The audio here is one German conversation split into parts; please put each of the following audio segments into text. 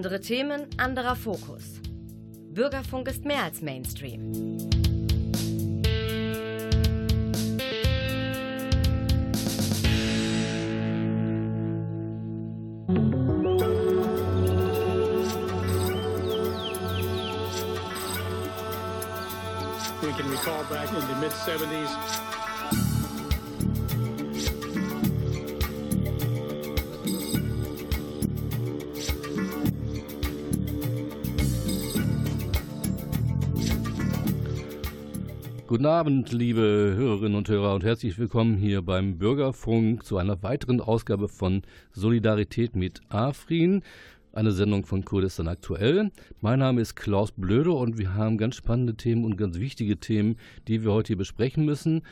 Andere Themen, anderer Fokus. Bürgerfunk ist mehr als Mainstream. We can recall back in the mid 70s. Guten Abend, liebe Hörerinnen und Hörer, und herzlich willkommen hier beim Bürgerfunk zu einer weiteren Ausgabe von Solidarität mit Afrin, eine Sendung von Kurdistan aktuell. Mein Name ist Klaus Blöde und wir haben ganz spannende Themen und ganz wichtige Themen, die wir heute hier besprechen müssen.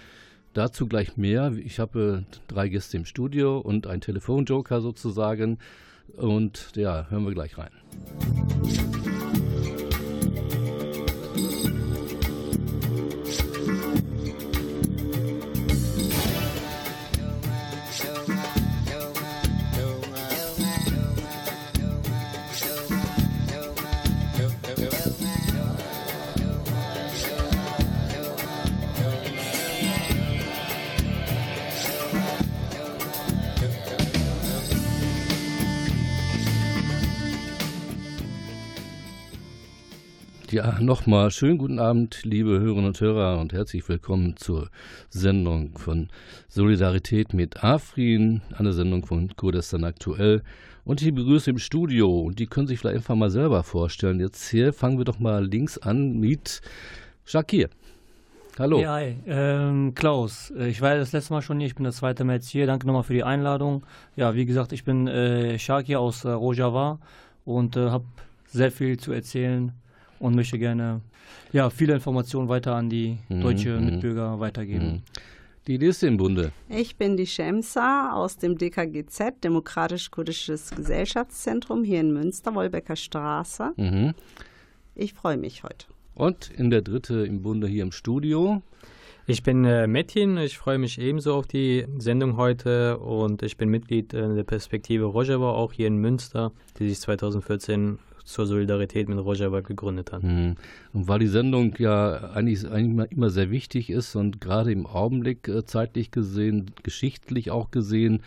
Dazu gleich mehr. Ich habe drei Gäste im Studio und einen Telefonjoker sozusagen. Und ja, hören wir gleich rein. Musik Ja, nochmal schönen guten Abend, liebe Hörerinnen und Hörer, und herzlich willkommen zur Sendung von Solidarität mit Afrin, eine Sendung von Kurdistan aktuell. Und ich begrüße im Studio, und die können sich vielleicht einfach mal selber vorstellen. Jetzt hier fangen wir doch mal links an mit Shakir. Hallo. Ja, hi. Ähm, Klaus, äh, ich war das letzte Mal schon hier, ich bin das zweite Mal jetzt hier. Danke nochmal für die Einladung. Ja, wie gesagt, ich bin äh, Shakir aus äh, Rojava und äh, habe sehr viel zu erzählen und möchte gerne ja, viele Informationen weiter an die mhm, deutsche mhm. Mitbürger weitergeben. Mhm. Die nächste im Bunde. Ich bin die Shemsa aus dem DKGZ, Demokratisch-Kurdisches Gesellschaftszentrum hier in Münster, Wolbecker Straße. Mhm. Ich freue mich heute. Und in der dritte im Bunde hier im Studio. Ich bin äh, Metin, ich freue mich ebenso auf die Sendung heute und ich bin Mitglied äh, der Perspektive Rojava, auch hier in Münster, die sich 2014 zur Solidarität mit Rojava gegründet hat. Mhm. Und weil die Sendung ja eigentlich, eigentlich immer sehr wichtig ist und gerade im Augenblick äh, zeitlich gesehen, geschichtlich auch gesehen,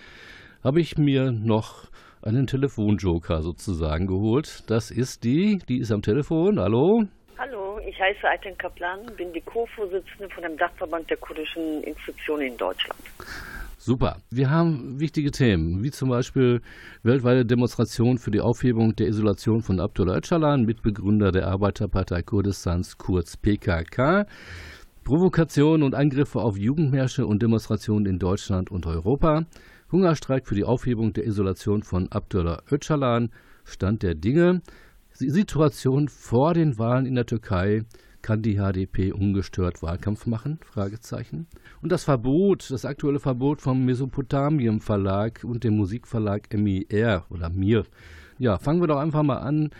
habe ich mir noch einen Telefonjoker sozusagen geholt. Das ist die, die ist am Telefon. Hallo? Hallo, ich heiße Ayten Kaplan, bin die Co-Vorsitzende von dem Dachverband der kurdischen Institutionen in Deutschland. Super. Wir haben wichtige Themen, wie zum Beispiel weltweite Demonstration für die Aufhebung der Isolation von Abdullah Öcalan, Mitbegründer der Arbeiterpartei Kurdistans, kurz PKK. Provokation und Angriffe auf Jugendmärsche und Demonstrationen in Deutschland und Europa. Hungerstreik für die Aufhebung der Isolation von Abdullah Öcalan. Stand der Dinge. Situation vor den Wahlen in der Türkei. Kann die HDP ungestört Wahlkampf machen? Und das Verbot, das aktuelle Verbot vom Mesopotamien Verlag und dem Musikverlag MIR oder MIR. Ja, fangen wir doch einfach mal an.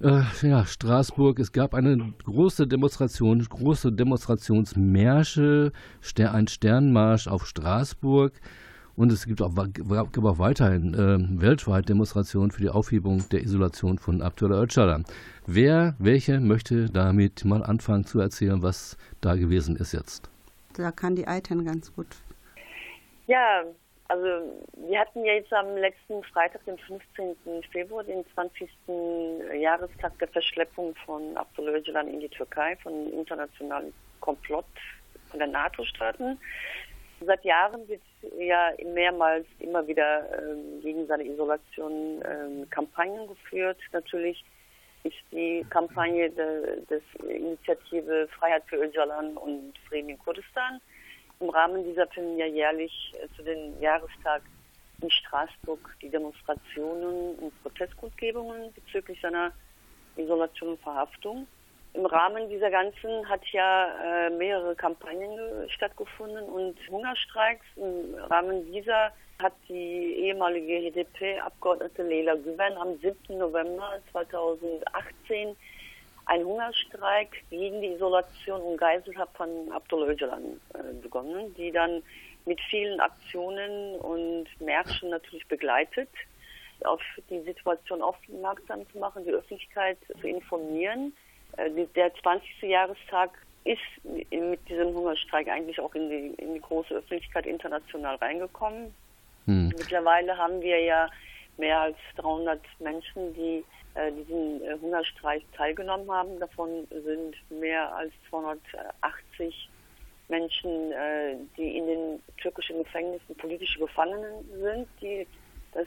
Äh, ja, Straßburg, es gab eine große Demonstration, große Demonstrationsmärsche, ein Sternmarsch auf Straßburg. Und es gibt auch, gibt auch weiterhin äh, weltweit Demonstrationen für die Aufhebung der Isolation von Abdullah Öcalan. Wer, welche möchte damit mal anfangen zu erzählen, was da gewesen ist jetzt? Da kann die Eiten ganz gut. Ja, also wir hatten ja jetzt am letzten Freitag, den 15. Februar, den 20. Jahrestag der Verschleppung von Abdullah Öcalan in die Türkei, von internationalen Komplott von der NATO-Staaten. Seit Jahren wird ja mehrmals immer wieder ähm, gegen seine Isolation ähm, Kampagnen geführt. Natürlich ist die Kampagne de, des Initiative Freiheit für Öcalan und Frieden in Kurdistan. Im Rahmen dieser finden ja jährlich äh, zu den Jahrestag in Straßburg die Demonstrationen und Protestkundgebungen bezüglich seiner Isolation und Verhaftung. Im Rahmen dieser ganzen hat ja äh, mehrere Kampagnen stattgefunden und Hungerstreiks. Im Rahmen dieser hat die ehemalige HDP-Abgeordnete Leila Güven am 7. November 2018 einen Hungerstreik gegen die Isolation und Geiselhaft von Abdullah Öcalan äh, begonnen, die dann mit vielen Aktionen und Märschen natürlich begleitet auf die Situation aufmerksam zu machen, die Öffentlichkeit zu informieren. Äh, der 20. Jahrestag ist mit diesem Hungerstreik eigentlich auch in die, in die große Öffentlichkeit international reingekommen. Hm. Mittlerweile haben wir ja mehr als 300 Menschen, die äh, diesen äh, Hungerstreik teilgenommen haben. Davon sind mehr als 280 Menschen, äh, die in den türkischen Gefängnissen politische Gefangenen sind, die das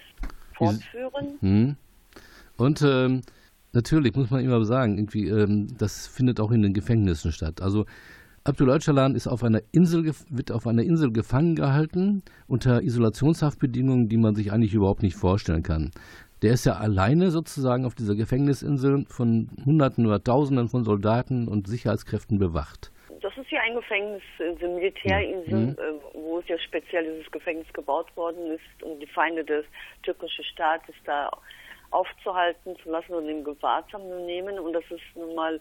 fortführen. Hm. Und ähm, natürlich muss man immer sagen, irgendwie, ähm, das findet auch in den Gefängnissen statt. Also Abdul Öcalan ist auf einer Insel, wird auf einer Insel gefangen gehalten unter Isolationshaftbedingungen, die man sich eigentlich überhaupt nicht vorstellen kann. Der ist ja alleine sozusagen auf dieser Gefängnisinsel von Hunderten oder Tausenden von Soldaten und Sicherheitskräften bewacht. Das ist ja ein Gefängnis, eine Militärinsel, mhm. Äh, wo es ja speziell dieses Gefängnis gebaut worden ist, um die Feinde des türkischen Staates da aufzuhalten, zu lassen und in Gewahrsam zu nehmen. Und das ist nun mal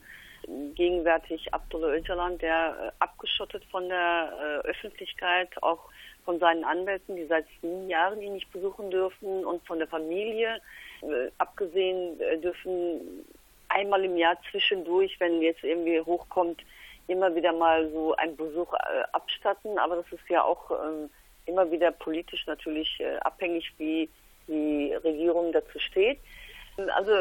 gegenwärtig Abdullah Öcalan, der äh, abgeschottet von der äh, Öffentlichkeit, auch von seinen Anwälten, die seit sieben Jahren ihn nicht besuchen dürfen und von der Familie. Äh, abgesehen dürfen einmal im Jahr zwischendurch, wenn jetzt irgendwie hochkommt, immer wieder mal so einen Besuch abstatten. Aber das ist ja auch ähm, immer wieder politisch natürlich abhängig, wie die Regierung dazu steht. Also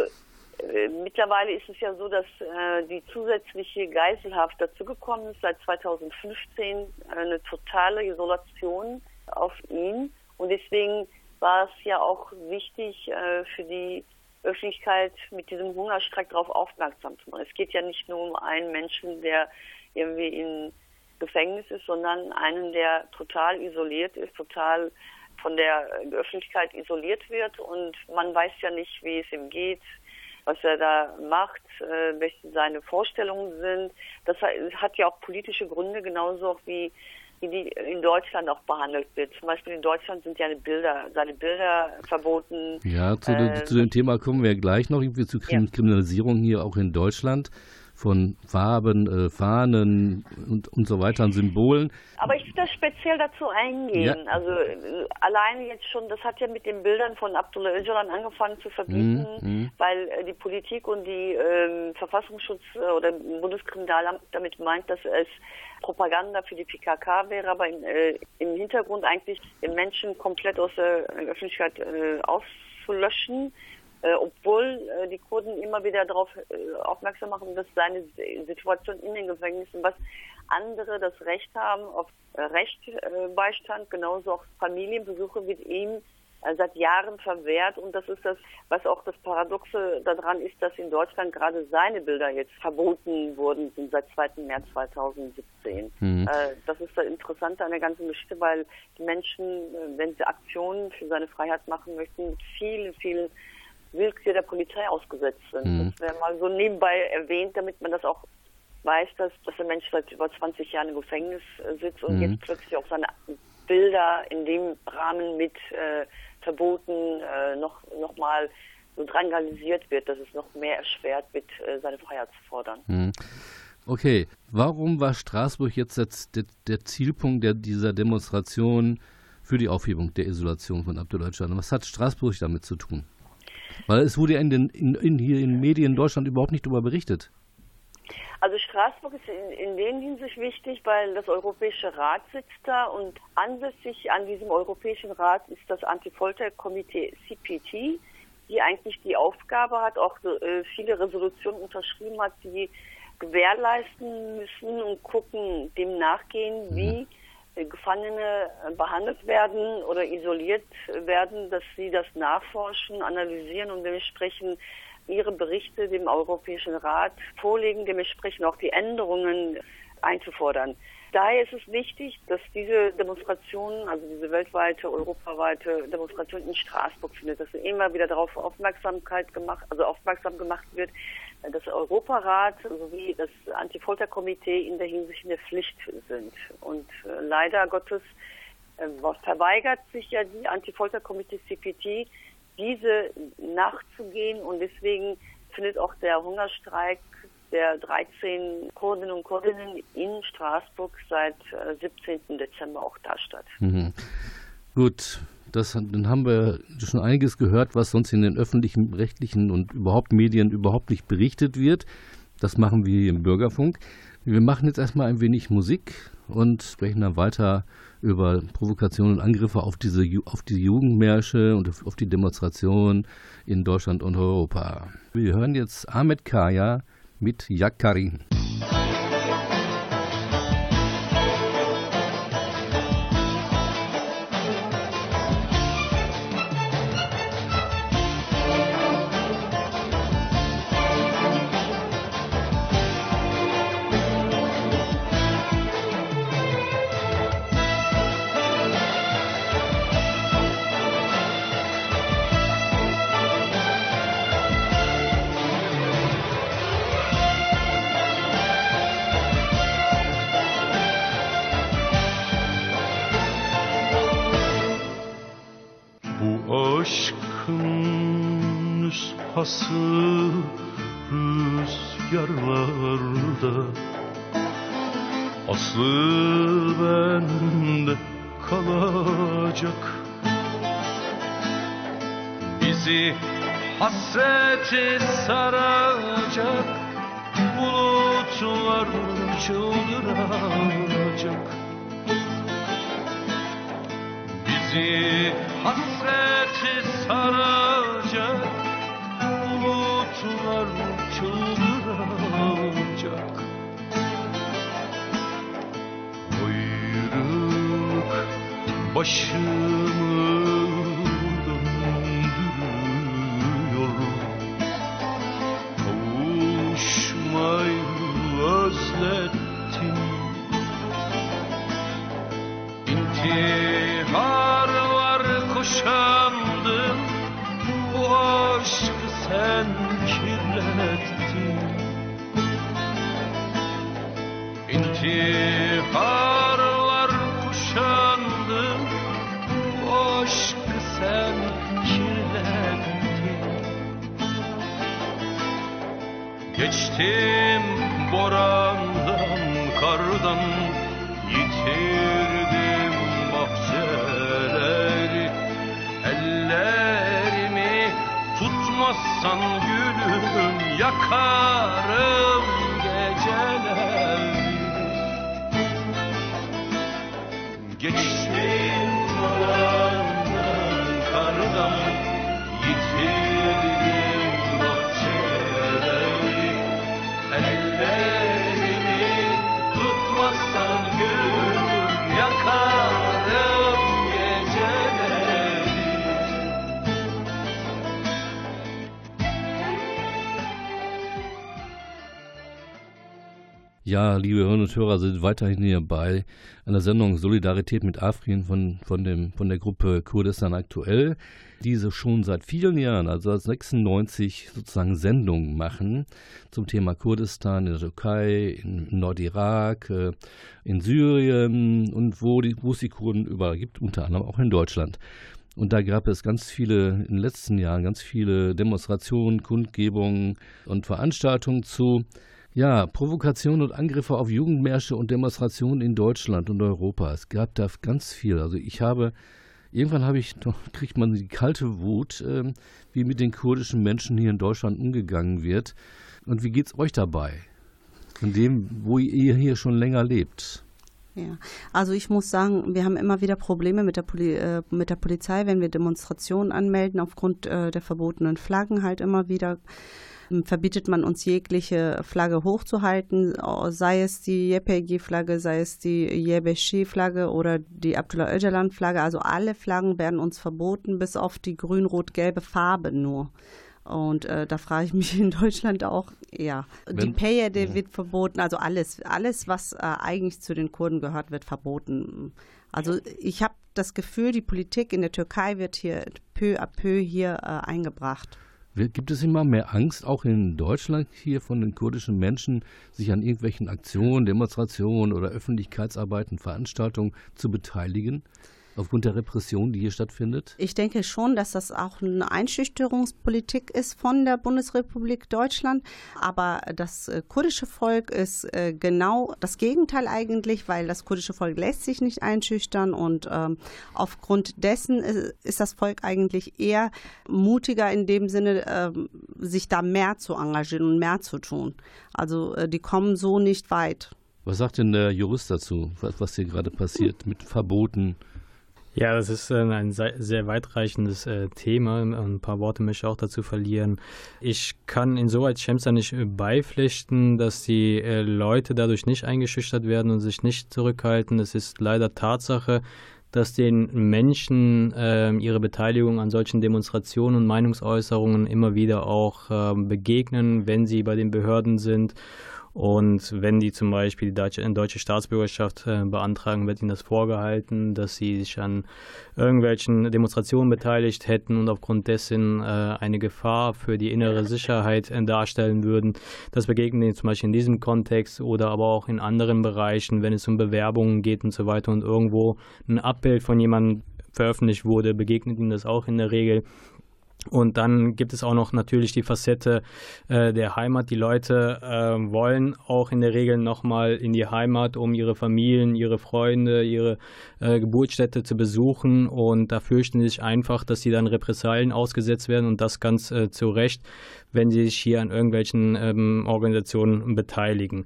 äh, mittlerweile ist es ja so, dass äh, die zusätzliche Geiselhaft dazugekommen ist seit 2015, eine totale Isolation auf ihn. Und deswegen war es ja auch wichtig äh, für die Öffentlichkeit mit diesem Hungerstreik darauf aufmerksam zu machen. Es geht ja nicht nur um einen Menschen, der irgendwie in Gefängnis ist, sondern einen, der total isoliert ist, total von der Öffentlichkeit isoliert wird und man weiß ja nicht, wie es ihm geht, was er da macht, äh, welche seine Vorstellungen sind. Das hat ja auch politische Gründe, genauso wie wie die in Deutschland auch behandelt wird. Zum Beispiel in Deutschland sind ja Bilder, seine Bilder verboten. Ja, zu, äh, zu dem Thema kommen wir gleich noch irgendwie zur Kriminalisierung hier auch in Deutschland von Farben, äh, Fahnen und, und so weiter, Symbolen. Aber ich würde speziell dazu eingehen. Ja. Also äh, alleine jetzt schon, das hat ja mit den Bildern von Abdullah Öcalan angefangen zu verbieten, mhm, mhm. weil äh, die Politik und die ähm, Verfassungsschutz äh, oder Bundeskriminalamt damit meint, dass es Propaganda für die PKK wäre, aber in, äh, im Hintergrund eigentlich den Menschen komplett aus der Öffentlichkeit äh, auszulöschen obwohl äh, die Kurden immer wieder darauf äh, aufmerksam machen, dass seine Situation in den Gefängnissen, was andere das Recht haben auf äh, Rechtbeistand, genauso auch Familienbesuche wird ihm äh, seit Jahren verwehrt und das ist das, was auch das Paradoxe daran ist, dass in Deutschland gerade seine Bilder jetzt verboten wurden sind seit 2. März 2017. Mhm. Äh, das ist das Interessante an der ganzen Geschichte, weil die Menschen, äh, wenn sie Aktionen für seine Freiheit machen möchten, mit vielen, vielen Willkür der Polizei ausgesetzt sind. Mhm. Das wäre mal so nebenbei erwähnt, damit man das auch weiß, dass, dass der Mensch seit über 20 Jahren im Gefängnis äh, sitzt und mhm. jetzt plötzlich auch seine Bilder in dem Rahmen mit äh, Verboten äh, noch, noch mal so drangalisiert wird, dass es noch mehr erschwert wird, äh, seine Freiheit zu fordern. Mhm. Okay, warum war Straßburg jetzt der, der Zielpunkt der, dieser Demonstration für die Aufhebung der Isolation von Abdullah Öcalan? Was hat Straßburg damit zu tun? Weil es wurde ja in den, in, in, hier in Medien in Deutschland überhaupt nicht darüber berichtet. Also Straßburg ist in, in dem Hinsicht wichtig, weil das Europäische Rat sitzt da und ansässig an diesem Europäischen Rat ist das Anti-Folter-Komitee CPT, die eigentlich die Aufgabe hat, auch äh, viele Resolutionen unterschrieben hat, die gewährleisten müssen und gucken, dem nachgehen, mhm. Gefangene äh, behandelt werden oder isoliert werden, dass sie das nachforschen, analysieren und dementsprechend ihre Berichte dem Europäischen Rat vorlegen, dementsprechend auch die Änderungen einzufordern. Daher ist es wichtig, dass diese Demonstration, also diese weltweite, europaweite Demonstration in Straßburg findet, dass immer wieder darauf Aufmerksamkeit gemacht, also aufmerksam gemacht wird, das Europarat sowie das Anti-Folter-Komitee in der Hinsicht in der Pflicht sind. Und äh, leider Gottes äh, verweigert sich ja die Anti-Folter-Komitee CPT, diese nachzugehen und deswegen findet auch der Hungerstreik der 13 Kurdinnen und Kurdinnen in Straßburg seit äh, 17. Dezember auch da statt. Mhm. Gut, Das, dann haben wir schon einiges gehört, was sonst in den öffentlichen, rechtlichen und überhaupt Medien überhaupt nicht berichtet wird. Das machen wir hier im Bürgerfunk. Wir machen jetzt erstmal ein wenig Musik und sprechen dann weiter über Provokationen und Angriffe auf diese, auf die Jugendmärsche und auf die Demonstrationen in Deutschland und Europa. Wir hören jetzt Ahmed Kaya mit Yakarin. Sen kirlettin. İntiharlar kuşandım Bu aşkı sen kirlettin. Geçtim borandan Yansan gülüm yakar. Ja, liebe Hörerinnen und Hörer, sind weiterhin hier bei einer Sendung Solidarität mit Afrin von, von, dem, von der Gruppe Kurdistan aktuell, diese schon seit vielen Jahren, also seit 96 sozusagen Sendungen machen zum Thema Kurdistan in der Türkei, in Nordirak, äh, in Syrien und wo, die, wo es die Kurden überall gibt, unter anderem auch in Deutschland. Und da gab es ganz viele, in den letzten Jahren ganz viele Demonstrationen, Kundgebungen und Veranstaltungen zu ja, Provokationen und Angriffe auf Jugendmärsche und Demonstrationen in Deutschland und Europa. Es gab da ganz viel. Also ich habe, irgendwann habe ich, kriegt man die kalte Wut, äh, wie mit den kurdischen Menschen hier in Deutschland umgegangen wird. Und wie geht's euch dabei? Von dem, wo ihr hier schon länger lebt? Ja, also ich muss sagen, wir haben immer wieder Probleme mit der, Poli äh, mit der Polizei, wenn wir Demonstrationen anmelden, aufgrund äh, der verbotenen Flaggen halt immer wieder verbietet man uns jegliche Flagge hochzuhalten, sei es die YPG-Flagge, sei es die Yebeshi-Flagge oder die Abdullah Öcalan-Flagge. Also alle Flaggen werden uns verboten, bis auf die grün-rot-gelbe Farbe nur. Und äh, da frage ich mich in Deutschland auch, ja, die Peyede ja. wird verboten, also alles, alles, was äh, eigentlich zu den Kurden gehört, wird verboten. Also ich habe das Gefühl, die Politik in der Türkei wird hier peu à peu hier äh, eingebracht. Gibt es immer mehr Angst, auch in Deutschland hier von den kurdischen Menschen, sich an irgendwelchen Aktionen, Demonstrationen oder Öffentlichkeitsarbeiten, Veranstaltungen zu beteiligen? Aufgrund der Repression, die hier stattfindet? Ich denke schon, dass das auch eine Einschüchterungspolitik ist von der Bundesrepublik Deutschland. Aber das äh, kurdische Volk ist äh, genau das Gegenteil eigentlich, weil das kurdische Volk lässt sich nicht einschüchtern und ähm, aufgrund dessen ist, ist, das Volk eigentlich eher mutiger in dem Sinne, äh, sich da mehr zu engagieren und mehr zu tun. Also äh, die kommen so nicht weit. Was sagt denn der Jurist dazu, was, was hier gerade passiert mit Verboten? Ja, das ist äh, ein sehr weitreichendes äh, Thema. Ein paar Worte möchte ich auch dazu verlieren. Ich kann insoweit Schemser nicht äh, beipflichten, dass die Leute dadurch nicht eingeschüchtert werden und sich nicht zurückhalten. Es ist leider Tatsache, dass den Menschen äh, ihre Beteiligung an solchen Demonstrationen und Meinungsäußerungen immer wieder auch äh, begegnen, wenn sie bei den Behörden sind und wenn die zum Beispiel die deutsche, deutsche Staatsbürgerschaft äh, beantragen, wird ihnen das vorgehalten, dass sie sich an irgendwelchen Demonstrationen beteiligt hätten und aufgrund dessen äh, eine Gefahr für die innere Sicherheit äh, darstellen würden. Das begegnet ihnen zum Beispiel in diesem Kontext oder aber auch in anderen Bereichen, wenn es um Bewerbungen geht und so weiter und irgendwo ein Abbild von jemandem veröffentlicht wurde, begegnet ihnen das auch in der Regel. Und dann gibt es auch noch natürlich die Facette äh, der Heimat. Die Leute äh, wollen auch in der Regel nochmal in die Heimat, um ihre Familien, ihre Freunde, ihre äh, Geburtsstätte zu besuchen. Und da fürchten sie sich einfach, dass sie dann Repressalien ausgesetzt werden und das ganz äh, zu Recht, wenn sie sich hier an irgendwelchen ähm, Organisationen beteiligen.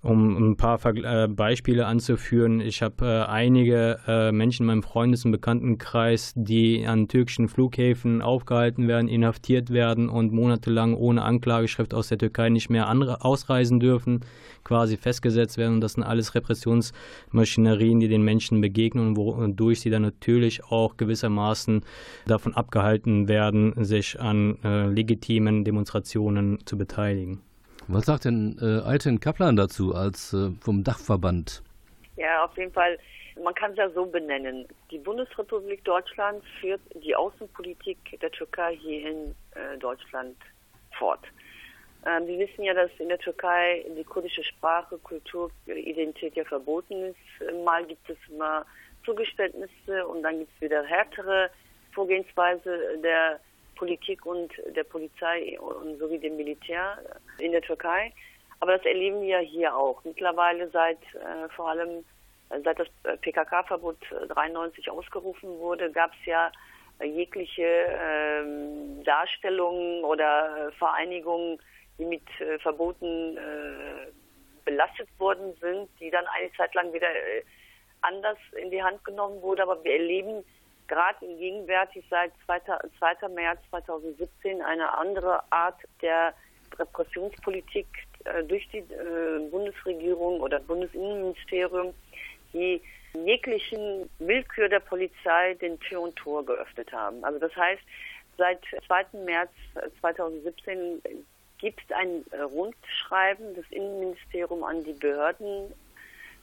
Um ein paar Vergle äh, Beispiele anzuführen, ich habe äh, einige äh, Menschen in meinem Freundes- und Bekanntenkreis, die an türkischen Flughäfen aufgehalten werden, inhaftiert werden und monatelang ohne Anklageschrift aus der Türkei nicht mehr ausreisen dürfen, quasi festgesetzt werden. Und das sind alles Repressionsmaschinerien, die den Menschen begegnen wodurch sie dann natürlich auch gewissermaßen davon abgehalten werden, sich an äh, legitimen Demonstrationen zu beteiligen. Was sagt denn äh, Alten Kaplan dazu als äh, vom Dachverband? Ja, auf jeden Fall. Man kann es ja so benennen. Die Bundesrepublik Deutschland führt die Außenpolitik der Türkei hier in äh, Deutschland fort. Ähm, wir wissen ja, dass in der Türkei die kurdische Sprache, Kultur, Identität ja verboten ist. Mal gibt es immer Zugeständnisse und dann gibt es wieder härtere Vorgehensweise der Politik und der Polizei und sowie dem Militär in der Türkei. Aber das erleben wir hier auch. Mittlerweile seit äh, vor allem äh, seit das PKK-Verbot 93 ausgerufen wurde, gab es ja äh, jegliche ähm, Darstellungen oder Vereinigungen, die mit äh, Verboten äh, belastet worden sind, die dann eine Zeit lang wieder äh, anders in die Hand genommen wurde. Aber wir erleben gerade gegenwärtig seit 2. 2. März 2017 eine andere Art der Repressionspolitik äh, durch die äh, Bundesregierung oder Bundesinnenministerium, die jeglichen Willkür der Polizei den Tür und Tor geöffnet haben. Also das heißt, seit 2. März 2017 gibt es ein Rundschreiben des Innenministeriums an die Behörden,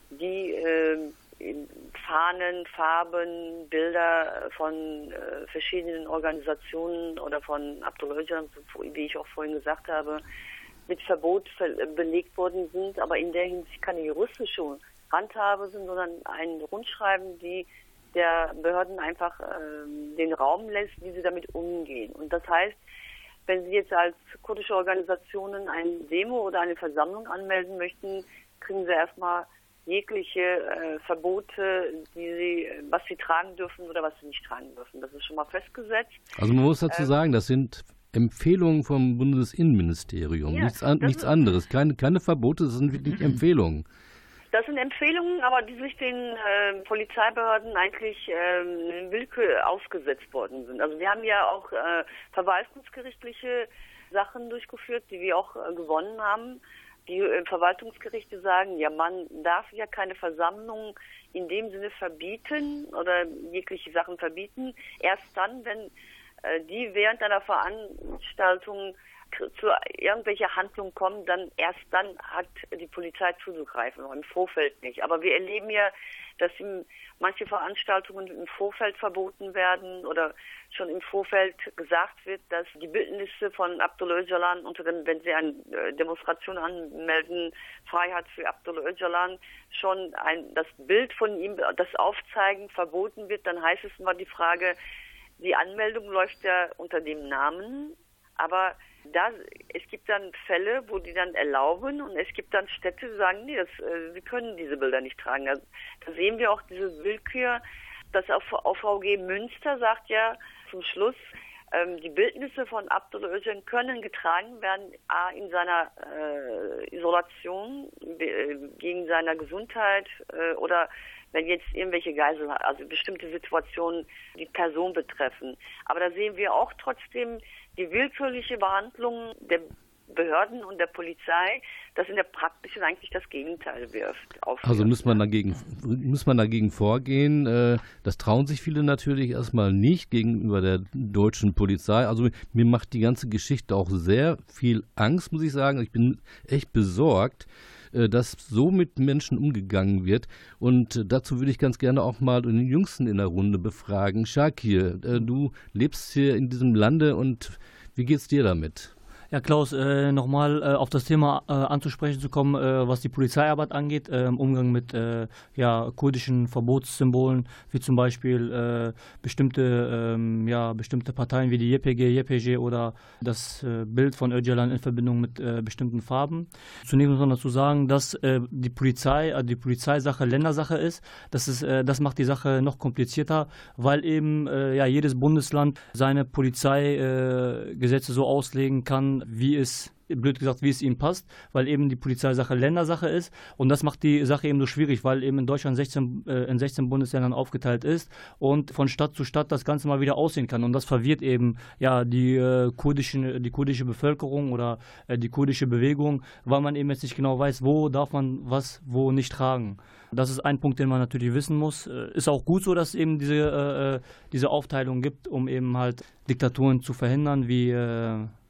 die äh, Fahnen, Farben, Bilder von äh, verschiedenen Organisationen oder von Abdul Öcalan, wie ich auch vorhin gesagt habe, mit Verbot belegt worden sind, aber in der Hinsicht keine juristische Handhabe sind, sondern ein Rundschreiben, die der Behörden einfach äh, den Raum lässt, wie sie damit umgehen. Und das heißt, wenn Sie jetzt als kurdische Organisationen eine Demo oder eine Versammlung anmelden möchten, kriegen Sie erstmal jegliche äh, Verbote, die sie, was sie tragen dürfen oder was sie nicht tragen dürfen. Das ist schon mal festgesetzt. Also man muss dazu ähm, sagen, das sind Empfehlungen vom Bundesinnenministerium, ja, nichts, an, nichts anderes. Keine, keine Verbote, das sind wirklich Empfehlungen. Das sind Empfehlungen, aber die sich den äh, Polizeibehörden eigentlich äh, Willkür ausgesetzt worden sind. Also wir haben ja auch äh, verwaltungsgerichtliche Sachen durchgeführt, die wir auch äh, gewonnen haben die äh, Verwaltungsgerichte sagen, ja, man darf ja keine Versammlung in dem Sinne verbieten oder jegliche Sachen verbieten. Erst dann, wenn äh, die während einer Veranstaltung zu irgendwelcher Handlung kommt, dann erst dann hat die Polizei zuzugreifen, im Vorfeld nicht. Aber wir erleben ja, dass manche Veranstaltungen im Vorfeld verboten werden oder schon im Vorfeld gesagt wird, dass die Bildnisse von Abdullah Öcalan wenn sie eine äh, Demonstration anmelden, Freiheit für Abdullah Öcalan, schon ein, das Bild von ihm, das Aufzeigen verboten wird, dann heißt es immer die Frage, die Anmeldung läuft ja unter dem Namen, aber da, es gibt dann Fälle, wo die dann erlauben und es gibt dann Städte, die sagen, nee, das, äh, sie können diese Bilder nicht tragen. Also, da sehen wir auch diese Willkür. Das OVG Münster sagt ja zum Schluss, ähm, die Bildnisse von Abdullah Öcalan können getragen werden, A, in seiner äh, Isolation, äh, gegen seiner Gesundheit äh, oder wenn jetzt irgendwelche Geisel, also bestimmte Situationen die Person betreffen. Aber da sehen wir auch trotzdem die willkürliche Behandlung der Behörden und der Polizei, das in der Praxis eigentlich das Gegenteil wirft. Also muss man dagegen, muss man dagegen vorgehen. Äh, das trauen sich viele natürlich erstmal nicht gegenüber der deutschen Polizei. Also mir macht die ganze Geschichte auch sehr viel Angst, muss ich sagen. Ich bin echt besorgt dass so mit Menschen umgegangen wird. Und äh, dazu würde ich ganz gerne auch mal den Jüngsten in der Runde befragen. Shakir, du lebst hier in diesem Lande und wie geht's dir damit? Ja, Klaus, äh, nochmal äh, auf das Thema äh, anzusprechen zu kommen, äh, was die Polizeiarbeit angeht, im Umgang mit äh, ja, kurdischen Verbotssymbolen, wie zum Beispiel äh, bestimmte, ähm, ja, bestimmte Parteien wie die JPG, JPG oder das Bild von Öcalan in Verbindung mit bestimmten Farben. Zunächst muss man dazu sagen, dass die Polizei, also die Polizeisache Ländersache ist. Das, ist das macht die Sache noch komplizierter, weil eben ja, jedes Bundesland seine Polizeigesetze so auslegen kann, wie es blöd gesagt, wie es ihm passt, weil eben die Polizeisache Ländersache ist. Und das macht die Sache eben so schwierig, weil eben in Deutschland 16, äh, in 16 Bundesländern aufgeteilt ist und von Stadt zu Stadt das Ganze mal wieder aussehen kann. Und das verwirrt eben ja die, äh, kurdischen, die kurdische Bevölkerung oder äh, die kurdische Bewegung, weil man eben jetzt nicht genau weiß, wo darf man was, wo nicht tragen. Das ist ein Punkt, den man natürlich wissen muss. Äh, ist auch gut so, dass es eben diese, äh, äh, diese Aufteilung gibt, um eben halt Diktaturen zu verhindern, wie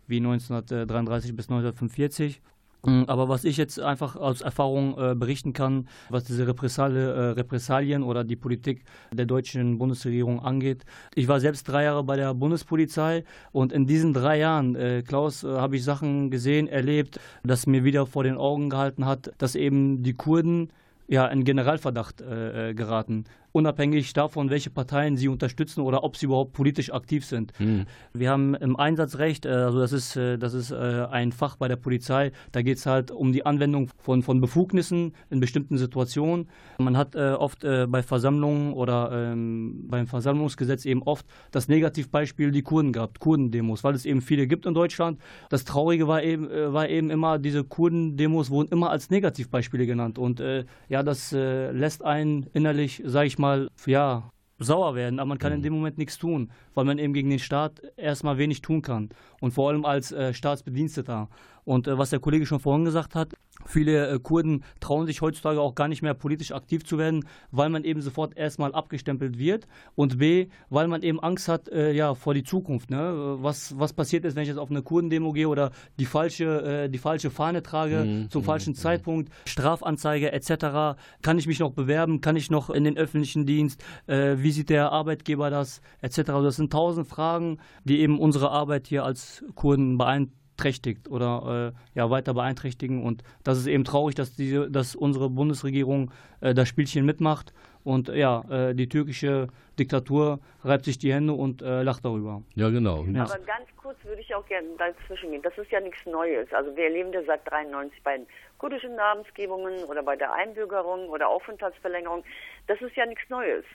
wie 1933 bis 1945. Mm, aber was ich jetzt einfach aus Erfahrung äh, berichten kann, was diese Repressalie, äh, Repressalien oder die Politik der deutschen Bundesregierung angeht. Ich war selbst drei Jahre bei der Bundespolizei und in diesen drei Jahren, äh, Klaus, äh, habe ich Sachen gesehen, erlebt, das mir wieder vor den Augen gehalten hat, dass eben die Kurden ja in Generalverdacht äh, äh, geraten unabhängig davon, welche Parteien sie unterstützen oder ob sie überhaupt politisch aktiv sind. Mhm. Wir haben im Einsatzrecht, äh, also das ist, äh, das ist äh, ein Fach bei der Polizei, da geht es halt um die Anwendung von, von Befugnissen in bestimmten Situationen. Man hat oft bei Versammlungen oder ähm, beim Versammlungsgesetz eben oft das Negativbeispiel die Kurden gehabt, Kurdendemos, weil es eben viele gibt in Deutschland. Das Traurige war eben, war eben immer, diese Kurdendemos wurden immer als Negativbeispiele genannt und ja, das lässt einen innerlich, sage ich mal, mal, ja, sauer werden, aber man kann in mhm. dem Moment nichts tun, weil man eben gegen den Staat erstmal wenig tun kann. Und vor allem als äh, Staatsbediensteter. Und äh, was der Kollege schon vorhin gesagt hat, viele äh, Kurden trauen sich heutzutage auch gar nicht mehr politisch aktiv zu werden, weil man eben sofort erstmal abgestempelt wird und b, weil man eben Angst hat äh, ja, vor die Zukunft. Ne? Was, was passiert ist, wenn ich jetzt auf eine Kurdendemo gehe oder die falsche, äh, die falsche Fahne trage mhm. zum mhm. falschen mhm. Zeitpunkt, Strafanzeige etc. Kann ich mich noch bewerben? Kann ich noch in den öffentlichen Dienst? Äh, wie sieht der Arbeitgeber das? Etc. Also das sind tausend Fragen, die eben unsere Arbeit hier als Kurden beeinträchtigen beeinträchtigt oder äh, ja, weiter beeinträchtigen. Und das ist eben traurig, dass, diese, dass unsere Bundesregierung äh, das Spielchen mitmacht. Und ja, äh, die türkische Diktatur reibt sich die Hände und äh, lacht darüber. Ja, genau. Ja. Aber ganz kurz würde ich auch gerne dazwischen gehen. Das ist ja nichts Neues. Also wir erleben das seit 93 bei den kurdischen Namensgebungen oder bei der Einbürgerung oder Aufenthaltsverlängerung. Das ist ja nichts Neues.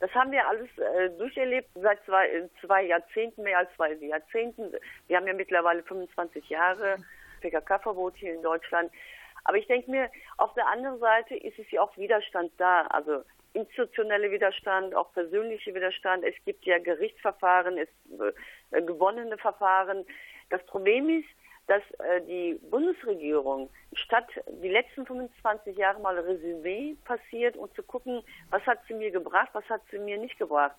Das haben wir alles äh, durcherlebt seit zwei, zwei Jahrzehnten, mehr als zwei Jahrzehnten. Wir haben ja mittlerweile 25 Jahre PKK-Verbot hier in Deutschland. Aber ich denke mir, auf der anderen Seite ist es ja auch Widerstand da. Also institutionelle Widerstand, auch persönliche Widerstand. Es gibt ja Gerichtsverfahren, es äh, gewonnene Verfahren. Das Problem ist, dass äh, die Bundesregierung statt die letzten 25 Jahre mal Resümee passiert und zu gucken, was hat sie mir gebracht, was hat sie mir nicht gebracht.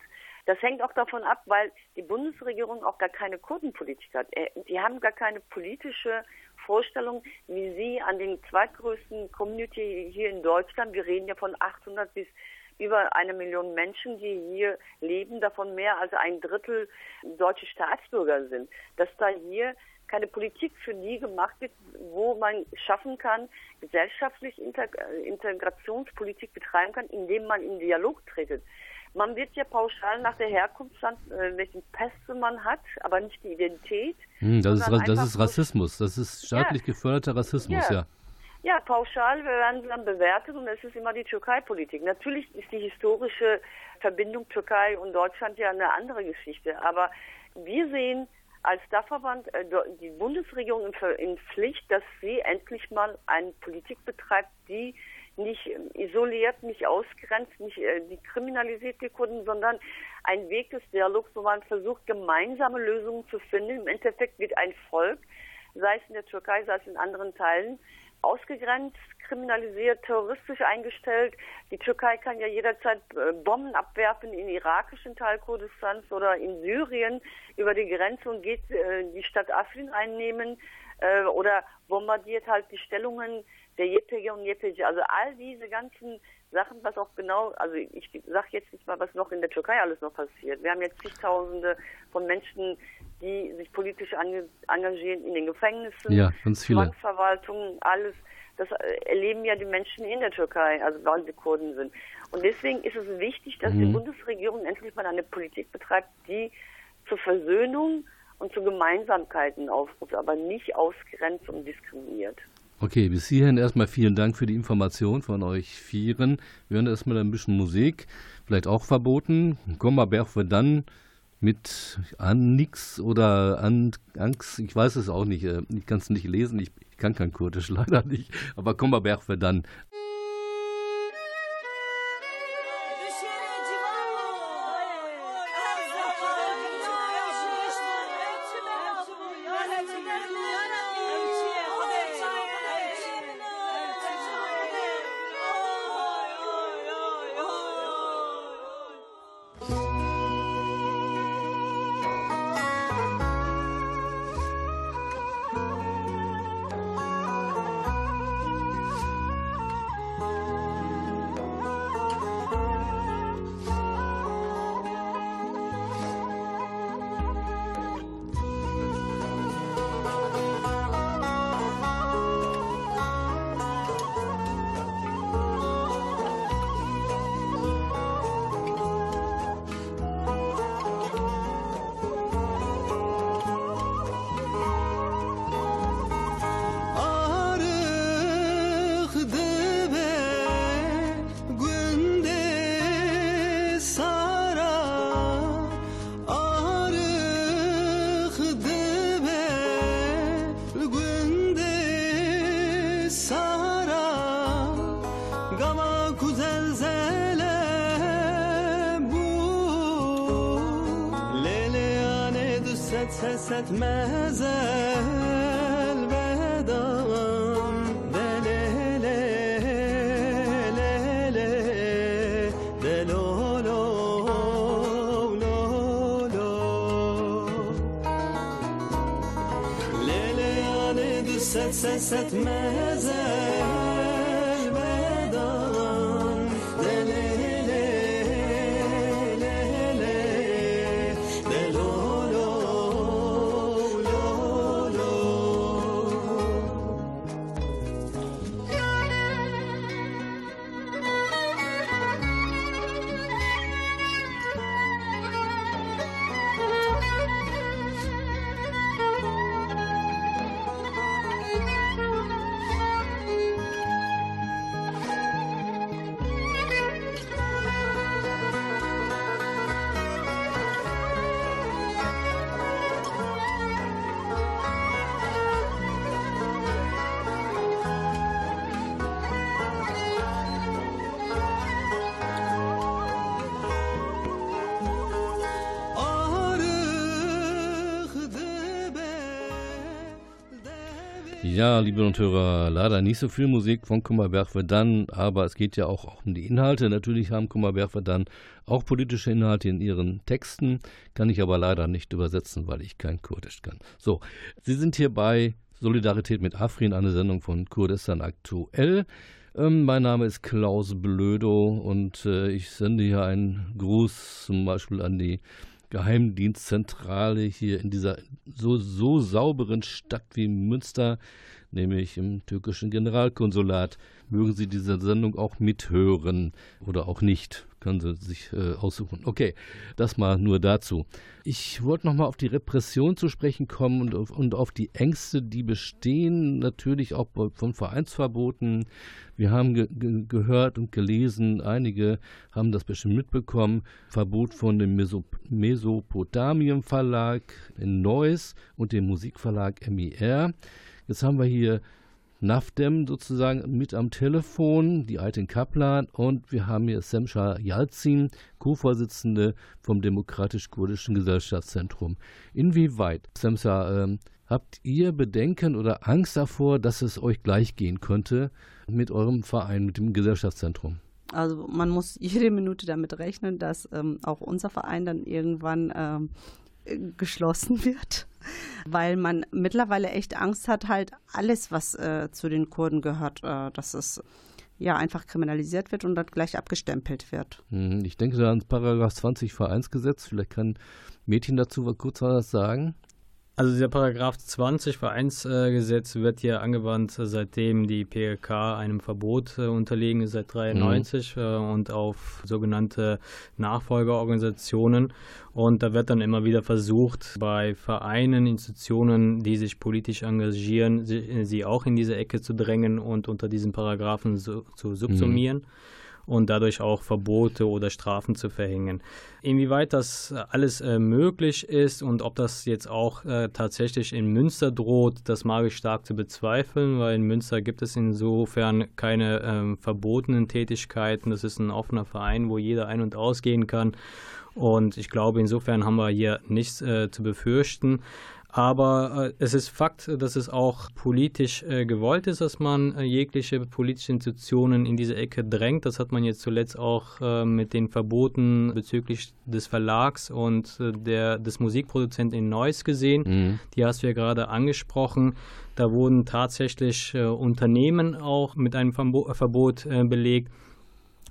Das hängt auch davon ab, weil die Bundesregierung auch gar keine Kurdenpolitik hat. Äh, die haben gar keine politische Vorstellung, wie sie an den zweitgrößten Community hier in Deutschland, wir reden ja von 800 bis über eine Million Menschen, die hier leben, davon mehr als ein Drittel deutsche Staatsbürger sind, dass da hier keine Politik für die gemacht wird, wo man schaffen kann, gesellschaftlich Integrationspolitik betreiben kann, indem man in Dialog tretet. Man wird ja pauschal nach der Herkunft, äh, welchen Pässe man hat, aber nicht die Identität. Hm, das, ist, das ist Rassismus, das ist staatlich ja. geförderter Rassismus, ja. ja. Ja, pauschal werden sie dann bewertet und es ist immer die Türkei-Politik. Natürlich ist die historische Verbindung Türkei und Deutschland ja eine andere Geschichte, aber wir sehen als Dachverband äh, die Bundesregierung in Pflicht, dass sie endlich mal eine Politik betreibt, die nicht isoliert, nicht ausgrenzt, nicht äh, die kriminalisiert die Kunden, sondern ein Weg des Dialogs, wo man versucht, gemeinsame Lösungen zu finden. Im Endeffekt wird ein Volk, sei es in der Türkei, sei es in anderen Teilen, ausgegrenzt, kriminalisiert, terroristisch eingestellt. Die Türkei kann ja jederzeit äh, Bomben abwerfen in irakischen Teil Kurdistans oder in Syrien über die Grenze und geht äh, die Stadt Afrin einnehmen äh, oder bombardiert halt die Stellungen der JPG und JPG. Also all diese ganzen Sachen, was auch genau, also ich sage jetzt nicht mal, was noch in der Türkei alles noch passiert. Wir haben jetzt zigtausende von Menschen, die sich politisch engagieren in den Gefängnissen, ja, ganz viele. Zwangsverwaltungen, alles. Das äh, erleben ja die Menschen in der Türkei, also weil sie Kurden sind. Und deswegen ist es wichtig, dass mhm. die Bundesregierung endlich mal eine Politik betreibt, die zur Versöhnung und zu Gemeinsamkeiten aufruft, aber nicht ausgrenzt und diskriminiert. Okay, bis hierhin erstmal vielen Dank für die Information von euch Vieren. Wir hören erstmal ein bisschen Musik, vielleicht auch verboten. Komma Berfe dann mit Anix oder An Angst, ich weiß es auch nicht, äh, ich kann es nicht lesen, ich, ich, kann kein Kurdisch leider nicht, aber Komma Berfe dann ازت حست مزل بدار und Hörer, leider nicht so viel Musik von Kummerberg dann, aber es geht ja auch um die Inhalte. Natürlich haben Kummerberg dann auch politische Inhalte in ihren Texten, kann ich aber leider nicht übersetzen, weil ich kein Kurdisch kann. So, Sie sind hier bei Solidarität mit Afrin, eine Sendung von Kurdistan aktuell. Ähm, mein Name ist Klaus Blödo und äh, ich sende hier einen Gruß zum Beispiel an die Geheimdienstzentrale hier in dieser so, so sauberen Stadt wie Münster, nämlich im türkischen Generalkonsulat. Mögen Sie diese Sendung auch mithören oder auch nicht können Sie sich äh, aussuchen. Okay, das mal nur dazu. Ich wollte nochmal auf die Repression zu sprechen kommen und auf, und auf die Ängste, die bestehen, natürlich auch von Vereinsverboten. Wir haben ge ge gehört und gelesen, einige haben das bestimmt mitbekommen, Verbot von dem Mesop Mesopotamien Verlag in Neuss und dem Musikverlag MIR. Jetzt haben wir hier Nafdem sozusagen mit am Telefon, die Alten Kaplan und wir haben hier Semsha Yalzin, Co-Vorsitzende vom Demokratisch-Kurdischen Gesellschaftszentrum. Inwieweit, Semsha, äh, habt ihr Bedenken oder Angst davor, dass es euch gleich gehen könnte mit eurem Verein, mit dem Gesellschaftszentrum? Also man muss jede Minute damit rechnen, dass ähm, auch unser Verein dann irgendwann ähm, geschlossen wird weil man mittlerweile echt Angst hat, halt alles, was äh, zu den Kurden gehört, äh, dass es ja einfach kriminalisiert wird und dann gleich abgestempelt wird. Mhm, ich denke da an Paragraph 20 Vereinsgesetz. Vielleicht kann Mädchen dazu kurz was sagen. Also dieser Paragraph 20 Vereinsgesetz wird hier angewandt, seitdem die PLK einem Verbot äh, unterlegen ist seit 93 mhm. äh, und auf sogenannte Nachfolgeorganisationen. Und da wird dann immer wieder versucht, bei Vereinen, Institutionen, die sich politisch engagieren, sie, sie auch in diese Ecke zu drängen und unter diesen Paragraphen zu subsumieren. Mhm und dadurch auch Verbote oder Strafen zu verhängen. Inwieweit das alles äh, möglich ist und ob das jetzt auch äh, tatsächlich in Münster droht, das mag ich stark zu bezweifeln, weil in Münster gibt es insofern keine ähm, verbotenen Tätigkeiten. Das ist ein offener Verein, wo jeder ein- und ausgehen kann. Und ich glaube, insofern haben wir hier nichts äh, zu befürchten. Aber äh, es ist Fakt, dass es auch politisch äh, gewollt ist, dass man äh, jegliche politische Institutionen in diese Ecke drängt. Das hat man jetzt zuletzt auch mit den Verboten bezüglich des Verlags und der, des Musikproduzenten in Neuss gesehen. Mhm. Die hast du ja gerade angesprochen. Da wurden tatsächlich Unternehmen auch mit einem Verbot belegt.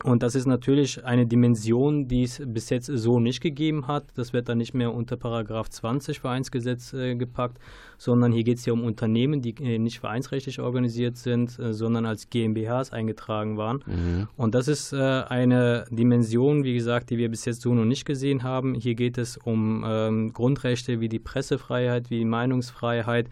Und das ist natürlich eine Dimension, die es bis jetzt so nicht gegeben hat. Das wird dann nicht mehr unter Paragraph 20 Vereinsgesetz äh, gepackt, sondern hier geht es ja um Unternehmen, die äh, nicht vereinsrechtlich organisiert sind, äh, sondern als GmbHs eingetragen waren. Mhm. Und das ist äh, eine Dimension, wie gesagt, die wir bis jetzt so noch nicht gesehen haben. Hier geht es um ähm, Grundrechte wie die Pressefreiheit, wie die Meinungsfreiheit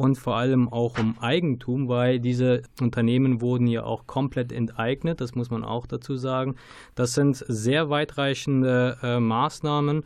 und vor allem auch um Eigentum, weil diese Unternehmen wurden ja auch komplett enteignet, das muss man auch dazu sagen. Das sind sehr weitreichende äh, Maßnahmen,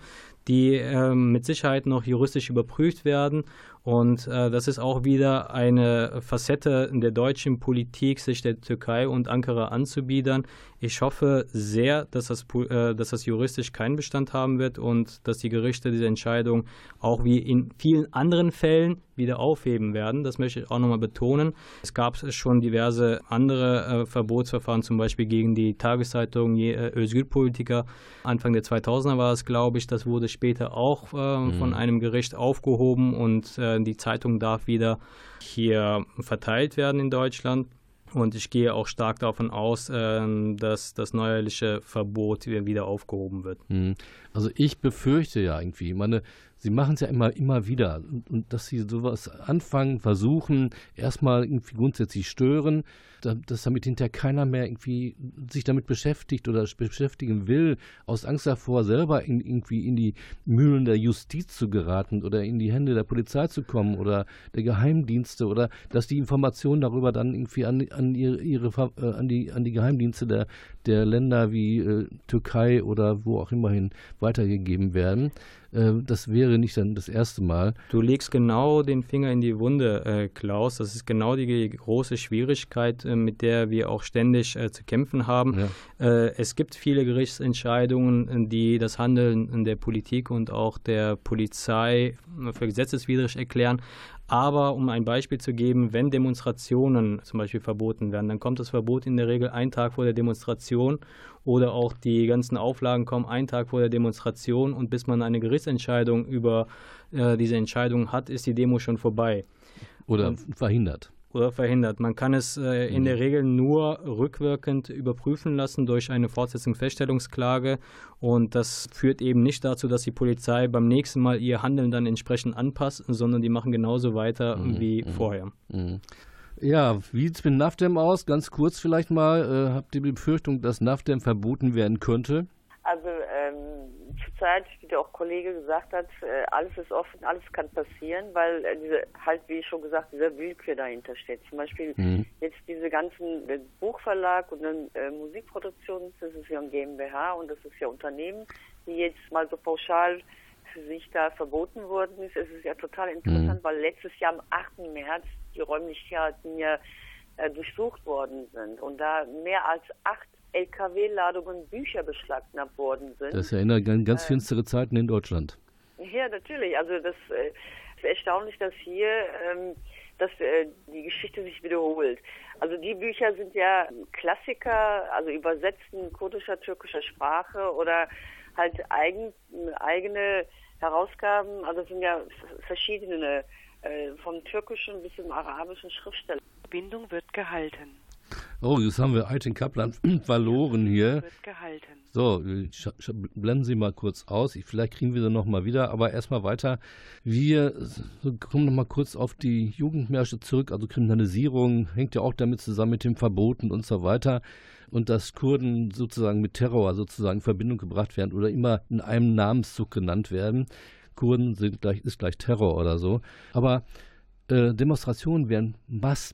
die äh, mit Sicherheit noch juristisch überprüft werden und äh, das ist auch wieder eine Facette in der deutschen Politik, sich der Türkei und Ankara anzubiedern. Ich hoffe sehr, dass das, äh, dass das juristisch keinen Bestand haben wird und dass die Gerichte diese Entscheidung auch wie in vielen anderen Fällen wieder aufheben werden. Das möchte ich auch nochmal betonen. Es gab schon diverse andere äh, Verbotsverfahren, zum Beispiel gegen die Tageszeitung äh, Özgür-Politiker. Anfang der 2000er war es, glaube ich. Das wurde später auch äh, mhm. von einem Gericht aufgehoben und äh, die Zeitung darf wieder hier verteilt werden in Deutschland. Und ich gehe auch stark davon aus, ähm, dass das neuerliche Verbot wieder aufgehoben wird. Mhm. Also ich befürchte ja irgendwie, meine, sie machen es ja immer, immer wieder. Und, und, dass sie sowas anfangen, versuchen, erstmal irgendwie grundsätzlich stören, dass damit hinterher keiner mehr irgendwie sich damit beschäftigt oder beschäftigen will, aus Angst davor, selber in, irgendwie in die Mühlen der Justiz zu geraten oder in die Hände der Polizei zu kommen oder der Geheimdienste oder dass die Informationen darüber dann irgendwie an, an ihre, ihre äh, an die an die Geheimdienste der, der Länder wie äh, Türkei oder wo auch immerhin weitergegeben werden. Äh, das wäre nicht dann das erste Mal. Du legst genau den Finger in die Wunde, äh, Klaus. Das ist genau die große Schwierigkeit, äh, mit der wir auch ständig äh, zu kämpfen haben. Ja. Äh, es gibt viele Gerichtsentscheidungen, die das Handeln der Politik und auch der Polizei für gesetzeswidrig erklären. Aber um ein Beispiel zu geben, wenn Demonstrationen zum Beispiel verboten werden, dann kommt das Verbot in der Regel einen Tag vor der Demonstration oder auch die ganzen Auflagen kommen einen Tag vor der Demonstration und bis man eine Gerichtsentscheidung über äh, diese Entscheidung hat, ist die Demo schon vorbei. Oder Und- verhindert. Oder verhindert. Man kann es äh, in der Regel nur rückwirkend überprüfen lassen durch eine Fortsetzungsfeststellungsklage und das führt eben nicht dazu, dass die Polizei beim nächsten Mal ihr Handeln dann entsprechend anpasst, sondern die machen genauso weiter wie vorher. Mhm. Ja, wie sieht es mit NAFTEM aus? Ganz kurz vielleicht mal. Äh, habt ihr die Befürchtung, dass NAFTEM verboten werden könnte? Also ähm, zurzeit, wie der auch Kollege gesagt hat, äh, alles ist offen, alles kann passieren, weil äh, diese, halt wie schon gesagt, dieser Willkür dahinter steht. Zum Beispiel Mhm. jetzt diese ganzen äh, Buchverlag und dann äh, Musikproduktion, das ist ja ein GmbH und das ist ja Unternehmen, die jetzt mal so pauschal für sich da verboten worden ist. Es ist ja total interessant, weil letztes Jahr am 8. März die Räumlichkeiten ja äh, durchsucht worden sind und da mehr als acht LKW-Ladungen Bücher beschlagnahmt worden sind. Das erinnert an ganz finstere Zeiten in Deutschland. Ja, natürlich. Also das äh, ist erstaunlich, dass hier ähm, dass äh, die Geschichte sich wiederholt. Also die Bücher sind ja Klassiker, also übersetzt in kurdischer, türkischer Sprache oder halt eigen, eigene Herausgaben. Also es sind ja f- verschiedene äh, vom türkischen bis zum arabischen Schriftsteller. Bindung wird gehalten. Oh, jetzt haben wir Ayten Kaplan verloren hier. Wird gehalten. So, blenden Sie mal kurz aus. Ich, vielleicht kriegen wir sie noch mal wieder, aber erstmal weiter. Wir kommen noch mal kurz auf die Jugendmärsche zurück. Also Kriminalisierung hängt ja auch damit zusammen mit dem Verboten und so weiter. Und dass Kurden sozusagen mit Terror sozusagen in Verbindung gebracht werden oder immer in einem Namenszug genannt werden. Kurden sind gleich, ist gleich Terror oder so. Aber äh, Demonstrationen werden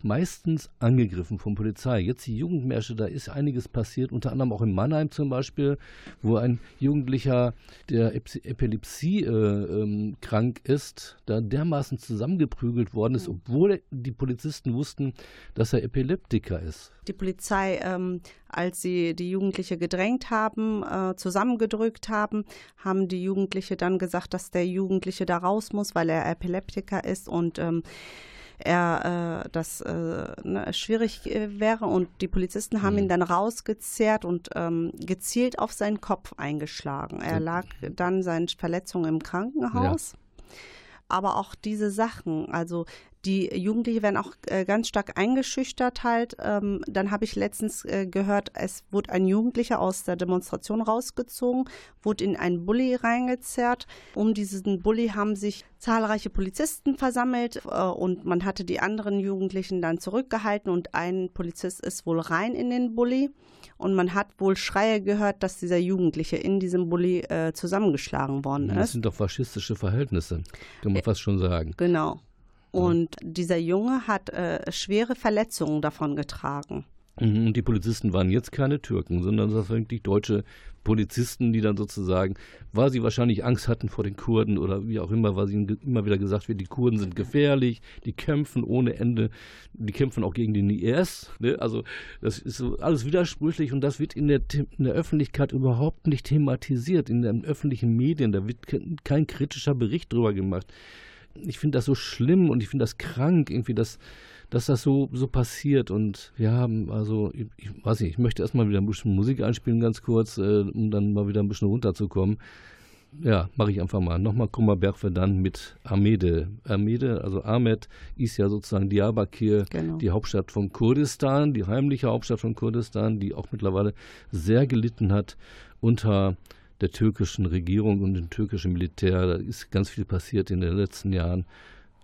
meistens angegriffen von Polizei. Jetzt die Jugendmärsche, da ist einiges passiert, unter anderem auch in Mannheim zum Beispiel, wo ein Jugendlicher, der Ep- Epilepsie äh, ähm, krank ist, da dermaßen zusammengeprügelt worden ist, obwohl die Polizisten wussten, dass er Epileptiker ist. Die Polizei, ähm, als sie die Jugendliche gedrängt haben, äh, zusammengedrückt haben, haben die Jugendliche dann gesagt, dass der Jugendliche da raus muss, weil er Epileptiker ist und ähm, er äh, das äh, ne, schwierig äh, wäre und die Polizisten haben ihn dann rausgezerrt und ähm, gezielt auf seinen Kopf eingeschlagen. Er lag dann seine Verletzung im Krankenhaus. Aber auch diese Sachen, also die Jugendliche werden auch äh, ganz stark eingeschüchtert halt. Ähm, dann habe ich letztens äh, gehört, es wurde ein Jugendlicher aus der Demonstration rausgezogen, wurde in einen Bulli reingezerrt. Um diesen Bulli haben sich zahlreiche Polizisten versammelt äh, und man hatte die anderen Jugendlichen dann zurückgehalten und ein Polizist ist wohl rein in den Bulli und man hat wohl Schreie gehört, dass dieser Jugendliche in diesem Bulli äh, zusammengeschlagen worden Das ist. sind doch faschistische Verhältnisse, kann man fast schon sagen. Genau. Und dieser Junge hat äh, schwere Verletzungen davon getragen. Mhm, Und die Polizisten waren jetzt keine Türken, sondern das waren wirklich deutsche Polizisten, die dann sozusagen, weil sie wahrscheinlich Angst hatten vor den Kurden oder wie auch immer, weil ihnen ge- immer wieder gesagt wird, die Kurden sind gefährlich, die kämpfen ohne Ende, die kämpfen auch gegen den IS. Ne? Also das ist so alles widersprüchlich und das wird in der, in der Öffentlichkeit überhaupt nicht thematisiert, in den öffentlichen Medien, da wird ke- kein kritischer Bericht drüber gemacht. Ich finde das so schlimm und ich finde das krank, irgendwie, dass dass das so, so passiert. Und wir haben, also, ich, ich weiß nicht, ich möchte erstmal wieder ein bisschen Musik einspielen, ganz kurz, äh, um dann mal wieder ein bisschen runterzukommen. Ja, mache ich einfach mal. Nochmal Kummerberg dann mit Amede. Amede, also Ahmed, ist ja sozusagen Diyarbakir, Genau. die Hauptstadt von Kurdistan, die heimliche Hauptstadt von Kurdistan, die auch mittlerweile sehr gelitten hat unter der türkischen Regierung und dem türkischen Militär. Da ist ganz viel passiert in den letzten Jahren.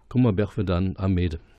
Kummerberg dann Amede. Ahmet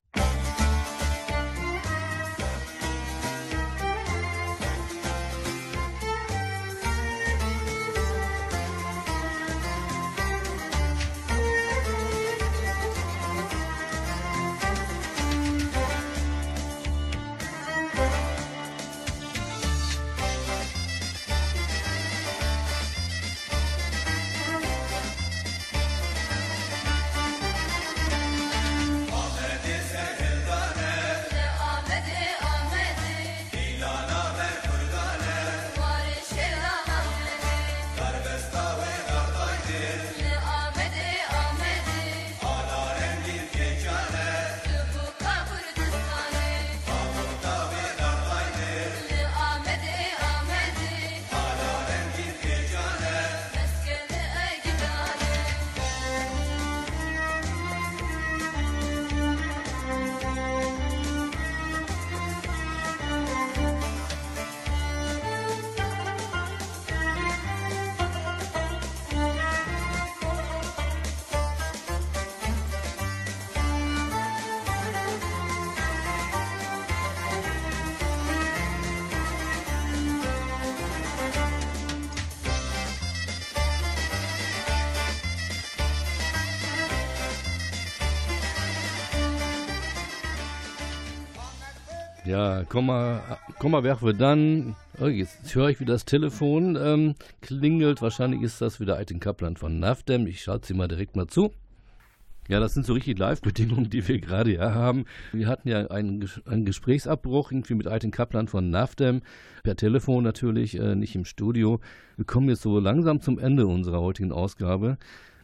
Komma, Komma werfen wir dann. Oh, jetzt, höre ich wieder das Telefon. Ähm, klingelt. Wahrscheinlich ist das wieder Eitin Kaplan von NAFDEM. Ich schaue sie mal direkt mal zu. Ja, das sind so richtig Live-Bedingungen, die wir gerade ja haben. Wir hatten ja einen, einen Gesprächsabbruch irgendwie mit Eitin Kaplan von NAFDEM, per Telefon natürlich, äh, nicht im Studio. Wir kommen jetzt so langsam zum Ende unserer heutigen Ausgabe.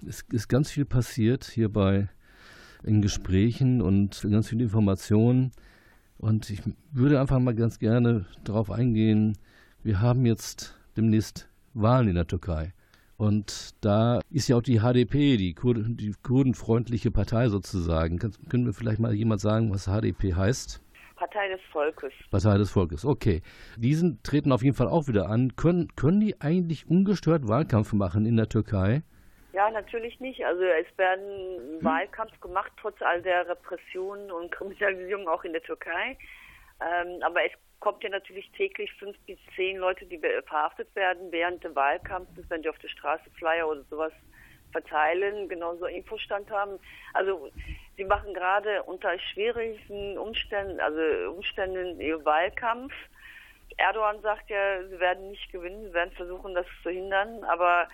Es ist ganz viel passiert hierbei in Gesprächen und ganz viele Informationen. Und ich würde einfach mal ganz gerne darauf eingehen, wir haben jetzt demnächst Wahlen in der Türkei. Und da ist ja auch die HDP, die, Kur die kurdenfreundliche Partei sozusagen. Können wir vielleicht mal jemand sagen, was HDP heißt? Partei des Volkes. Partei des Volkes, okay. Diesen treten auf jeden Fall auch wieder an. Können, können die eigentlich ungestört Wahlkampf machen in der Türkei? Ja, natürlich nicht. Also es werden hm. Wahlkampf gemacht, trotz all der Repressionen und Kriminalisierung auch in der Türkei. Ähm, aber es kommt ja natürlich täglich fünf bis zehn Leute, die verhaftet werden während des Wahlkampfes, wenn die auf der Straße Flyer oder sowas verteilen, genauso Infostand haben. Also sie machen gerade unter schwierigen Umständen, also Umständen ihr Wahlkampf. Erdogan sagt ja, sie werden nicht gewinnen, sie werden versuchen, das zu hindern, aber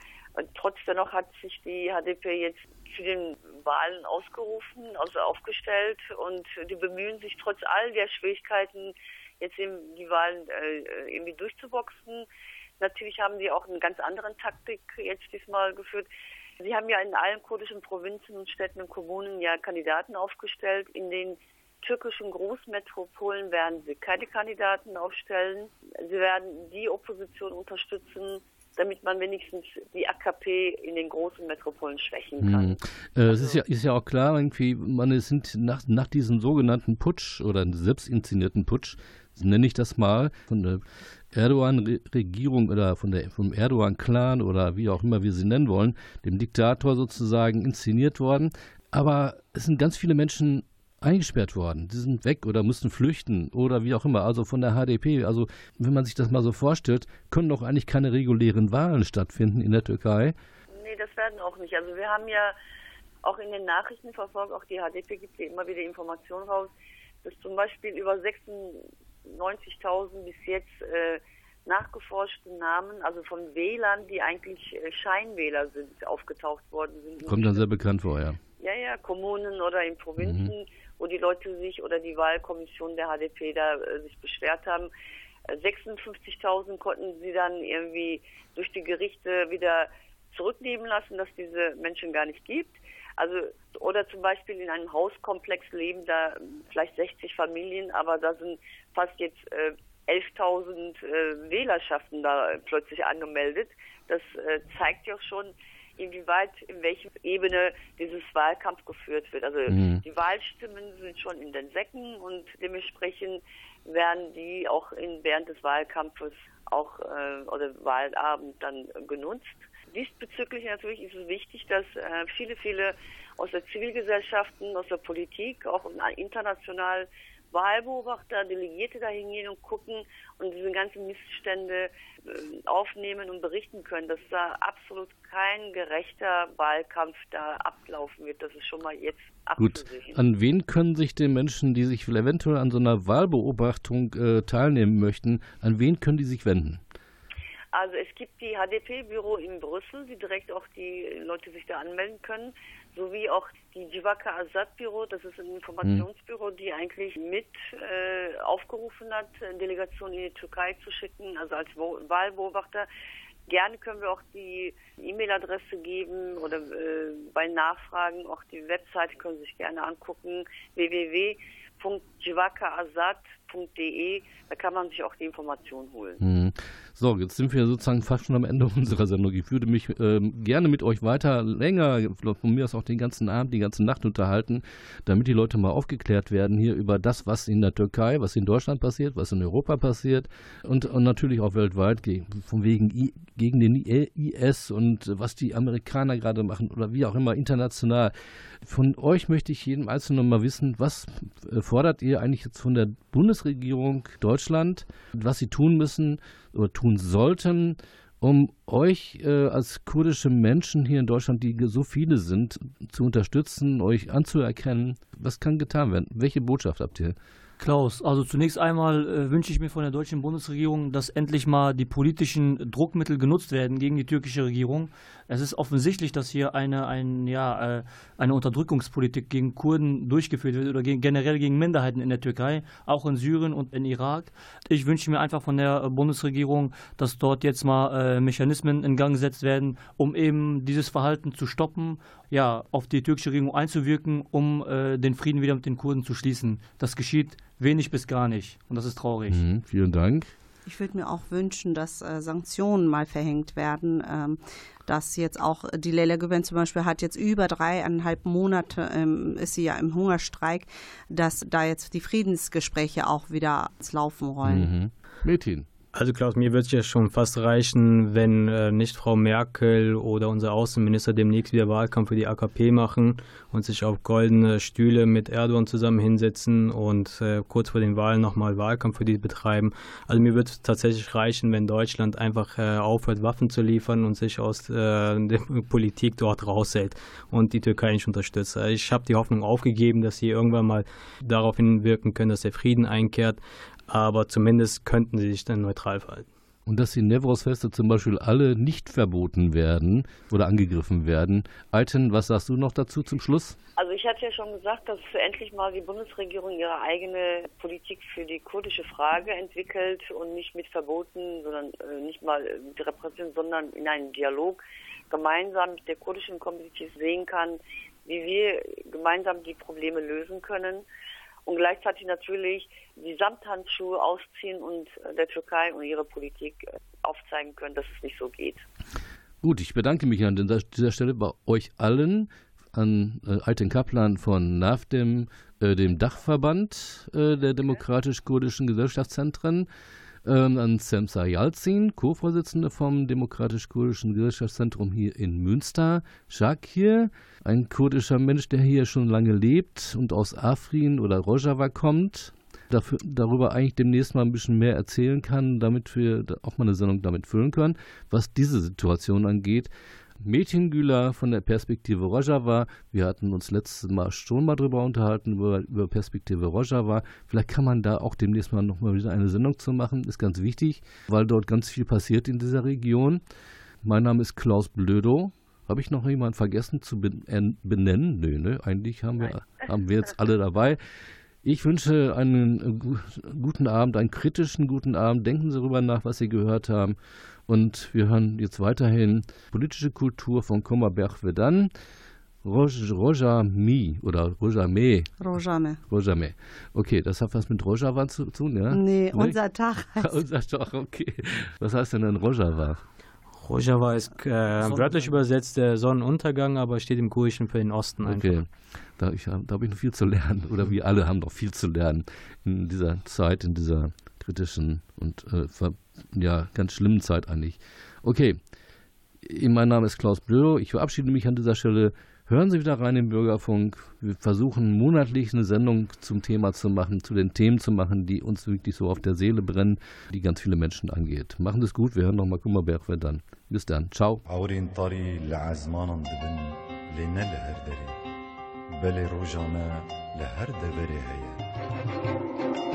trotzdem hat sich die HDP jetzt für den Wahlen ausgerufen, also aufgestellt und die bemühen sich trotz all der Schwierigkeiten, jetzt eben die Wahlen äh, irgendwie durchzuboxen. Natürlich haben sie auch eine ganz andere Taktik jetzt diesmal geführt. Sie haben ja in allen kurdischen Provinzen und Städten und Kommunen ja Kandidaten aufgestellt. In den türkischen Großmetropolen werden sie keine Kandidaten aufstellen. Sie werden die Opposition unterstützen, damit man wenigstens die AKP in den großen Metropolen schwächen kann. Hm. Äh, also, es ist ja, ist ja auch klar, irgendwie, man sind nach, nach diesem sogenannten Putsch oder selbst inszenierten Putsch nenne ich das mal, von der Erdogan-Regierung oder von der, vom Erdogan-Clan oder wie auch immer wir sie nennen wollen, dem Diktator sozusagen inszeniert worden. Aber es sind ganz viele Menschen eingesperrt worden. Die sind weg oder mussten flüchten oder wie auch immer. Also von der HDP. Also wenn man sich das mal so vorstellt, können doch eigentlich keine regulären Wahlen stattfinden in der Türkei. Nee, das werden auch nicht. Also wir haben ja auch in den Nachrichten verfolgt, auch die HDP gibt ja immer wieder Informationen raus, dass zum Beispiel über 96 90.000 bis jetzt äh, nachgeforschte Namen, also von Wählern, die eigentlich äh, Scheinwähler sind, aufgetaucht worden sind. Kommt dann sehr bekannt vor, ja. Ja, ja, Kommunen oder in Provinzen, mhm. Wo die Leute sich oder die Wahlkommission der HDP da äh, sich beschwert haben. 56.000 äh, konnten sie dann irgendwie durch die Gerichte wieder zurücknehmen lassen, dass diese Menschen gar nicht gibt. Also oder zum Beispiel in einem Hauskomplex leben da vielleicht 60 Familien, aber da sind fast jetzt äh, 11.000 äh, Wählerschaften da plötzlich angemeldet. Das äh, zeigt ja auch schon, inwieweit, in welcher Ebene dieses Wahlkampf geführt wird. Also mhm. die Wahlstimmen sind schon in den Säcken und dementsprechend werden die auch in, während des Wahlkampfes auch äh, oder Wahlabend dann genutzt. Diesbezüglich natürlich ist es wichtig, dass äh, viele, viele aus der Zivilgesellschaften, aus der Politik, auch international Wahlbeobachter, Delegierte dahin gehen und gucken und diese ganzen Missstände äh, aufnehmen und berichten können, dass da absolut kein gerechter Wahlkampf da ablaufen wird. Das ist schon mal jetzt abzusehen. Gut. An wen können sich die Menschen, die sich eventuell an so einer Wahlbeobachtung äh, teilnehmen möchten, an wen können die sich wenden? Also es gibt die HDP-Büro in Brüssel, die direkt auch die Leute sich da anmelden können, sowie auch die Jivaka Azad-Büro, das ist ein Informationsbüro, die eigentlich mit äh, aufgerufen hat, Delegationen in die Türkei zu schicken, also als Wahlbeobachter. Gerne können wir auch die E-Mail-Adresse geben oder äh, bei Nachfragen auch die Webseite können Sie sich gerne angucken, www.jivakaazad.de, da kann man sich auch die Informationen holen. Mhm. So, jetzt sind wir sozusagen fast schon am Ende unserer Sendung. Ich würde mich ähm, gerne mit euch weiter länger, von mir aus auch den ganzen Abend, die ganze Nacht unterhalten, damit die Leute mal aufgeklärt werden hier über das, was in der Türkei, was in Deutschland passiert, was in Europa passiert und, und natürlich auch weltweit, von wegen I, gegen den IS und was die Amerikaner gerade machen oder wie auch immer international. Von euch möchte ich jedem Einzelnen mal wissen, was äh, fordert ihr eigentlich jetzt von der Bundesregierung Deutschland, was sie tun müssen oder tun sollten, um euch äh, als kurdische Menschen hier in Deutschland, die so viele sind, zu unterstützen, euch anzuerkennen? Was kann getan werden? Welche Botschaft habt ihr? Klaus, also zunächst einmal äh, wünsche ich mir von der deutschen Bundesregierung, dass endlich mal die politischen Druckmittel genutzt werden gegen die türkische Regierung. Es ist offensichtlich, dass hier eine, ein, ja, äh, eine Unterdrückungspolitik gegen Kurden durchgeführt wird oder gegen, generell gegen Minderheiten in der Türkei, auch in Syrien und in Irak. Ich wünsche mir einfach von der Bundesregierung, dass dort jetzt mal äh, Mechanismen in Gang gesetzt werden, um eben dieses Verhalten zu stoppen, ja, auf die türkische Regierung einzuwirken, um äh, den Frieden wieder mit den Kurden zu schließen. Das geschieht wenig bis gar nicht. Und das ist traurig. Mhm, vielen Dank. Ich würde mir auch wünschen, dass äh, Sanktionen mal verhängt werden. Ähm, dass jetzt auch die Leila Güven zum Beispiel hat jetzt über dreieinhalb Monate, ähm, ist sie ja im Hungerstreik, dass da jetzt die Friedensgespräche auch wieder ins Laufen rollen. Mhm. Metin. Also Klaus, mir wird es ja schon fast reichen, wenn äh, nicht Frau Merkel oder unser Außenminister demnächst wieder Wahlkampf für die AKP machen und sich auf goldene Stühle mit Erdogan zusammen hinsetzen und äh, kurz vor den Wahlen nochmal Wahlkampf für die betreiben. Also mir wird es tatsächlich reichen, wenn Deutschland einfach äh, aufhört, Waffen zu liefern und sich aus äh, der Politik dort raushält und die Türkei nicht unterstützt. Also ich habe die Hoffnung aufgegeben, dass sie irgendwann mal darauf hinwirken können, dass der Frieden einkehrt aber zumindest könnten sie sich dann neutral verhalten. Und dass die Nevros-Feste zum Beispiel alle nicht verboten werden oder angegriffen werden. Alten, was sagst du noch dazu zum Schluss? Also ich hatte ja schon gesagt, dass endlich mal die Bundesregierung ihre eigene Politik für die kurdische Frage entwickelt und nicht mit Verboten, sondern äh, nicht mal mit Repression, sondern in einem Dialog gemeinsam mit der kurdischen Community sehen kann, wie wir gemeinsam die Probleme lösen können und gleichzeitig natürlich die Samthandschuhe ausziehen und äh, der Türkei und ihre Politik äh, aufzeigen können, dass es nicht so geht. Gut, ich bedanke mich an dieser Stelle bei euch allen, an äh, Alten Kaplan von NAFDEM, äh, dem Dachverband äh, der demokratisch-kurdischen Gesellschaftszentren, ähm, an Semsa Yalzin, Co-Vorsitzende vom Demokratisch-Kurdischen Gesellschaftszentrum hier in Münster, Shakir, ein kurdischer Mensch, der hier schon lange lebt und aus Afrin oder Rojava kommt, dafür, darüber eigentlich demnächst mal ein bisschen mehr erzählen kann, damit wir auch mal eine Sendung damit füllen können, was diese Situation angeht. Mädchengüler von der Perspektive Rojava. Wir hatten uns letztes Mal schon mal drüber unterhalten, über, über Perspektive Rojava. Vielleicht kann man da auch demnächst mal nochmal wieder eine Sendung zu machen. Ist ganz wichtig, weil dort ganz viel passiert in dieser Region. Mein Name ist Klaus Blödo. Habe ich noch jemanden vergessen zu benennen? Nö, ne? Eigentlich haben wir, haben wir jetzt alle dabei. Ich wünsche einen guten Abend, einen kritischen guten Abend. Denken Sie darüber nach, was Sie gehört haben. Und wir hören jetzt weiterhin politische Kultur von Kommerberg Vedan. Rojami oder Rojame. Rojame. Rojame. Okay, das hat was mit Rojava zu tun, ja? Nee, nee? unser Tag heißt Unser Tag, okay. Was heißt denn dann Rojava? Rojava ist äh, wörtlich übersetzt der Sonnenuntergang, aber steht im Kurischen für den Osten einfach. Okay, da, da habe ich noch viel zu lernen. Oder wir alle haben noch viel zu lernen in dieser Zeit, in dieser kritischen und äh, ja, ganz schlimmen Zeit eigentlich. Okay, mein Name ist Klaus Blödo. Ich verabschiede mich an dieser Stelle. Hören Sie wieder rein im Bürgerfunk. Wir versuchen monatlich eine Sendung zum Thema zu machen, zu den Themen zu machen, die uns wirklich so auf der Seele brennen, die ganz viele Menschen angeht. Machen Sie es gut. Wir hören nochmal Kummerberg dann. Bis dann. Ciao. بلی روزانه لهر دبیره هیه.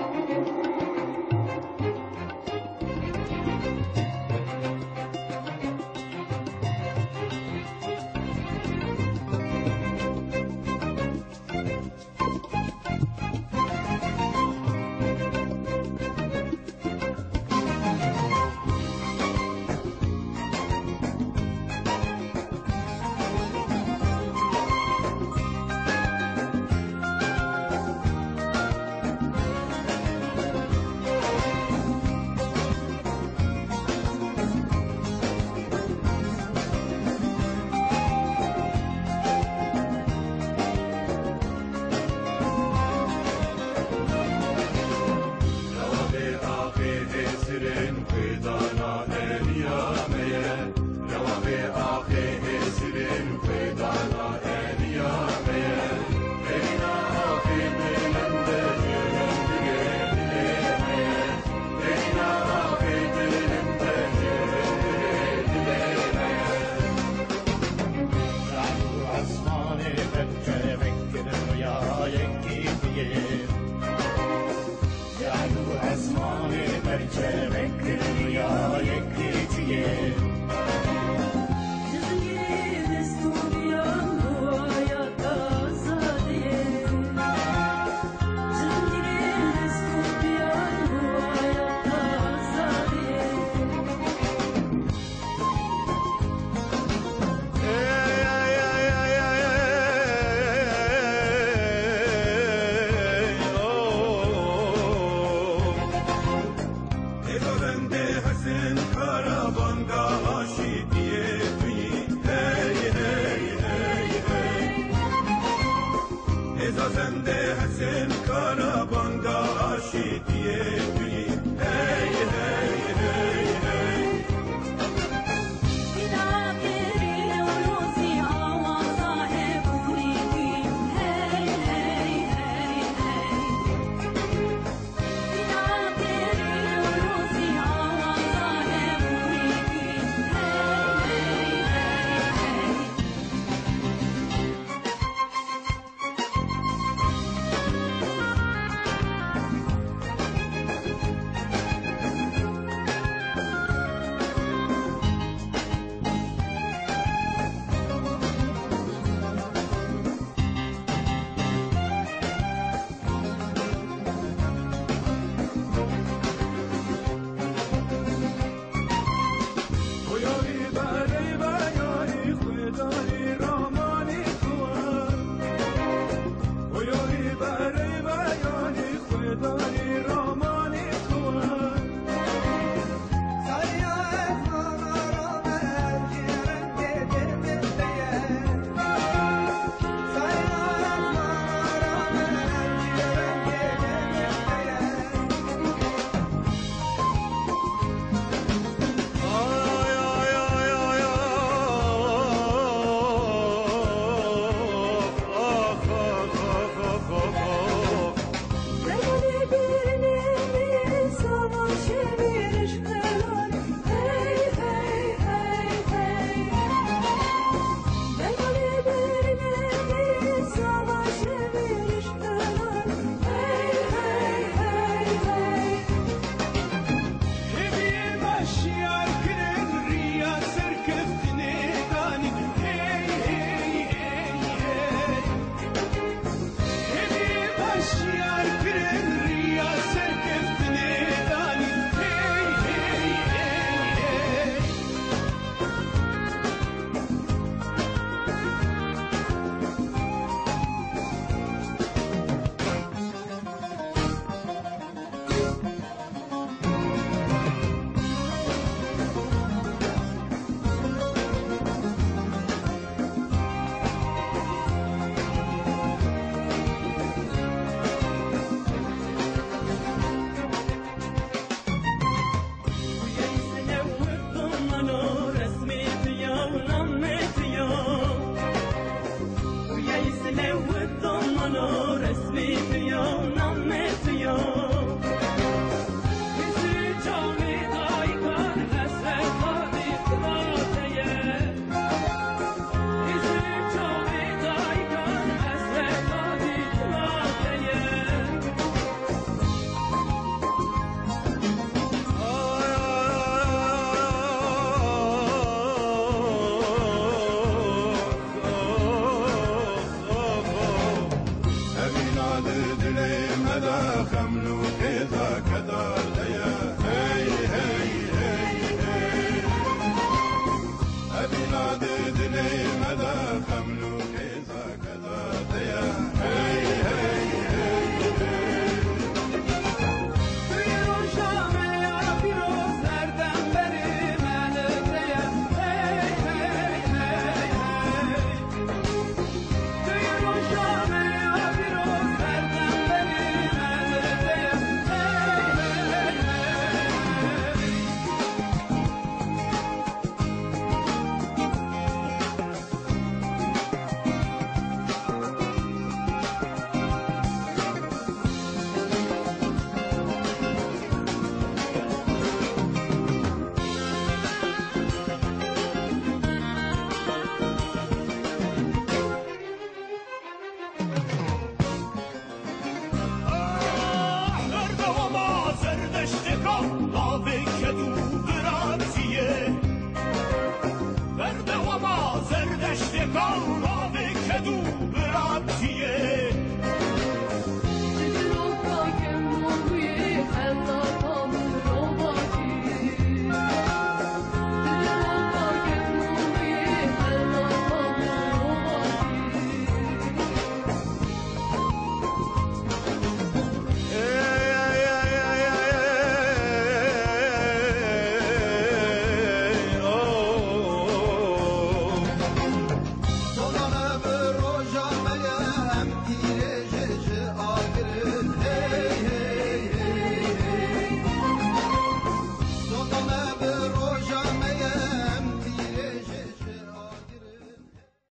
kazandı.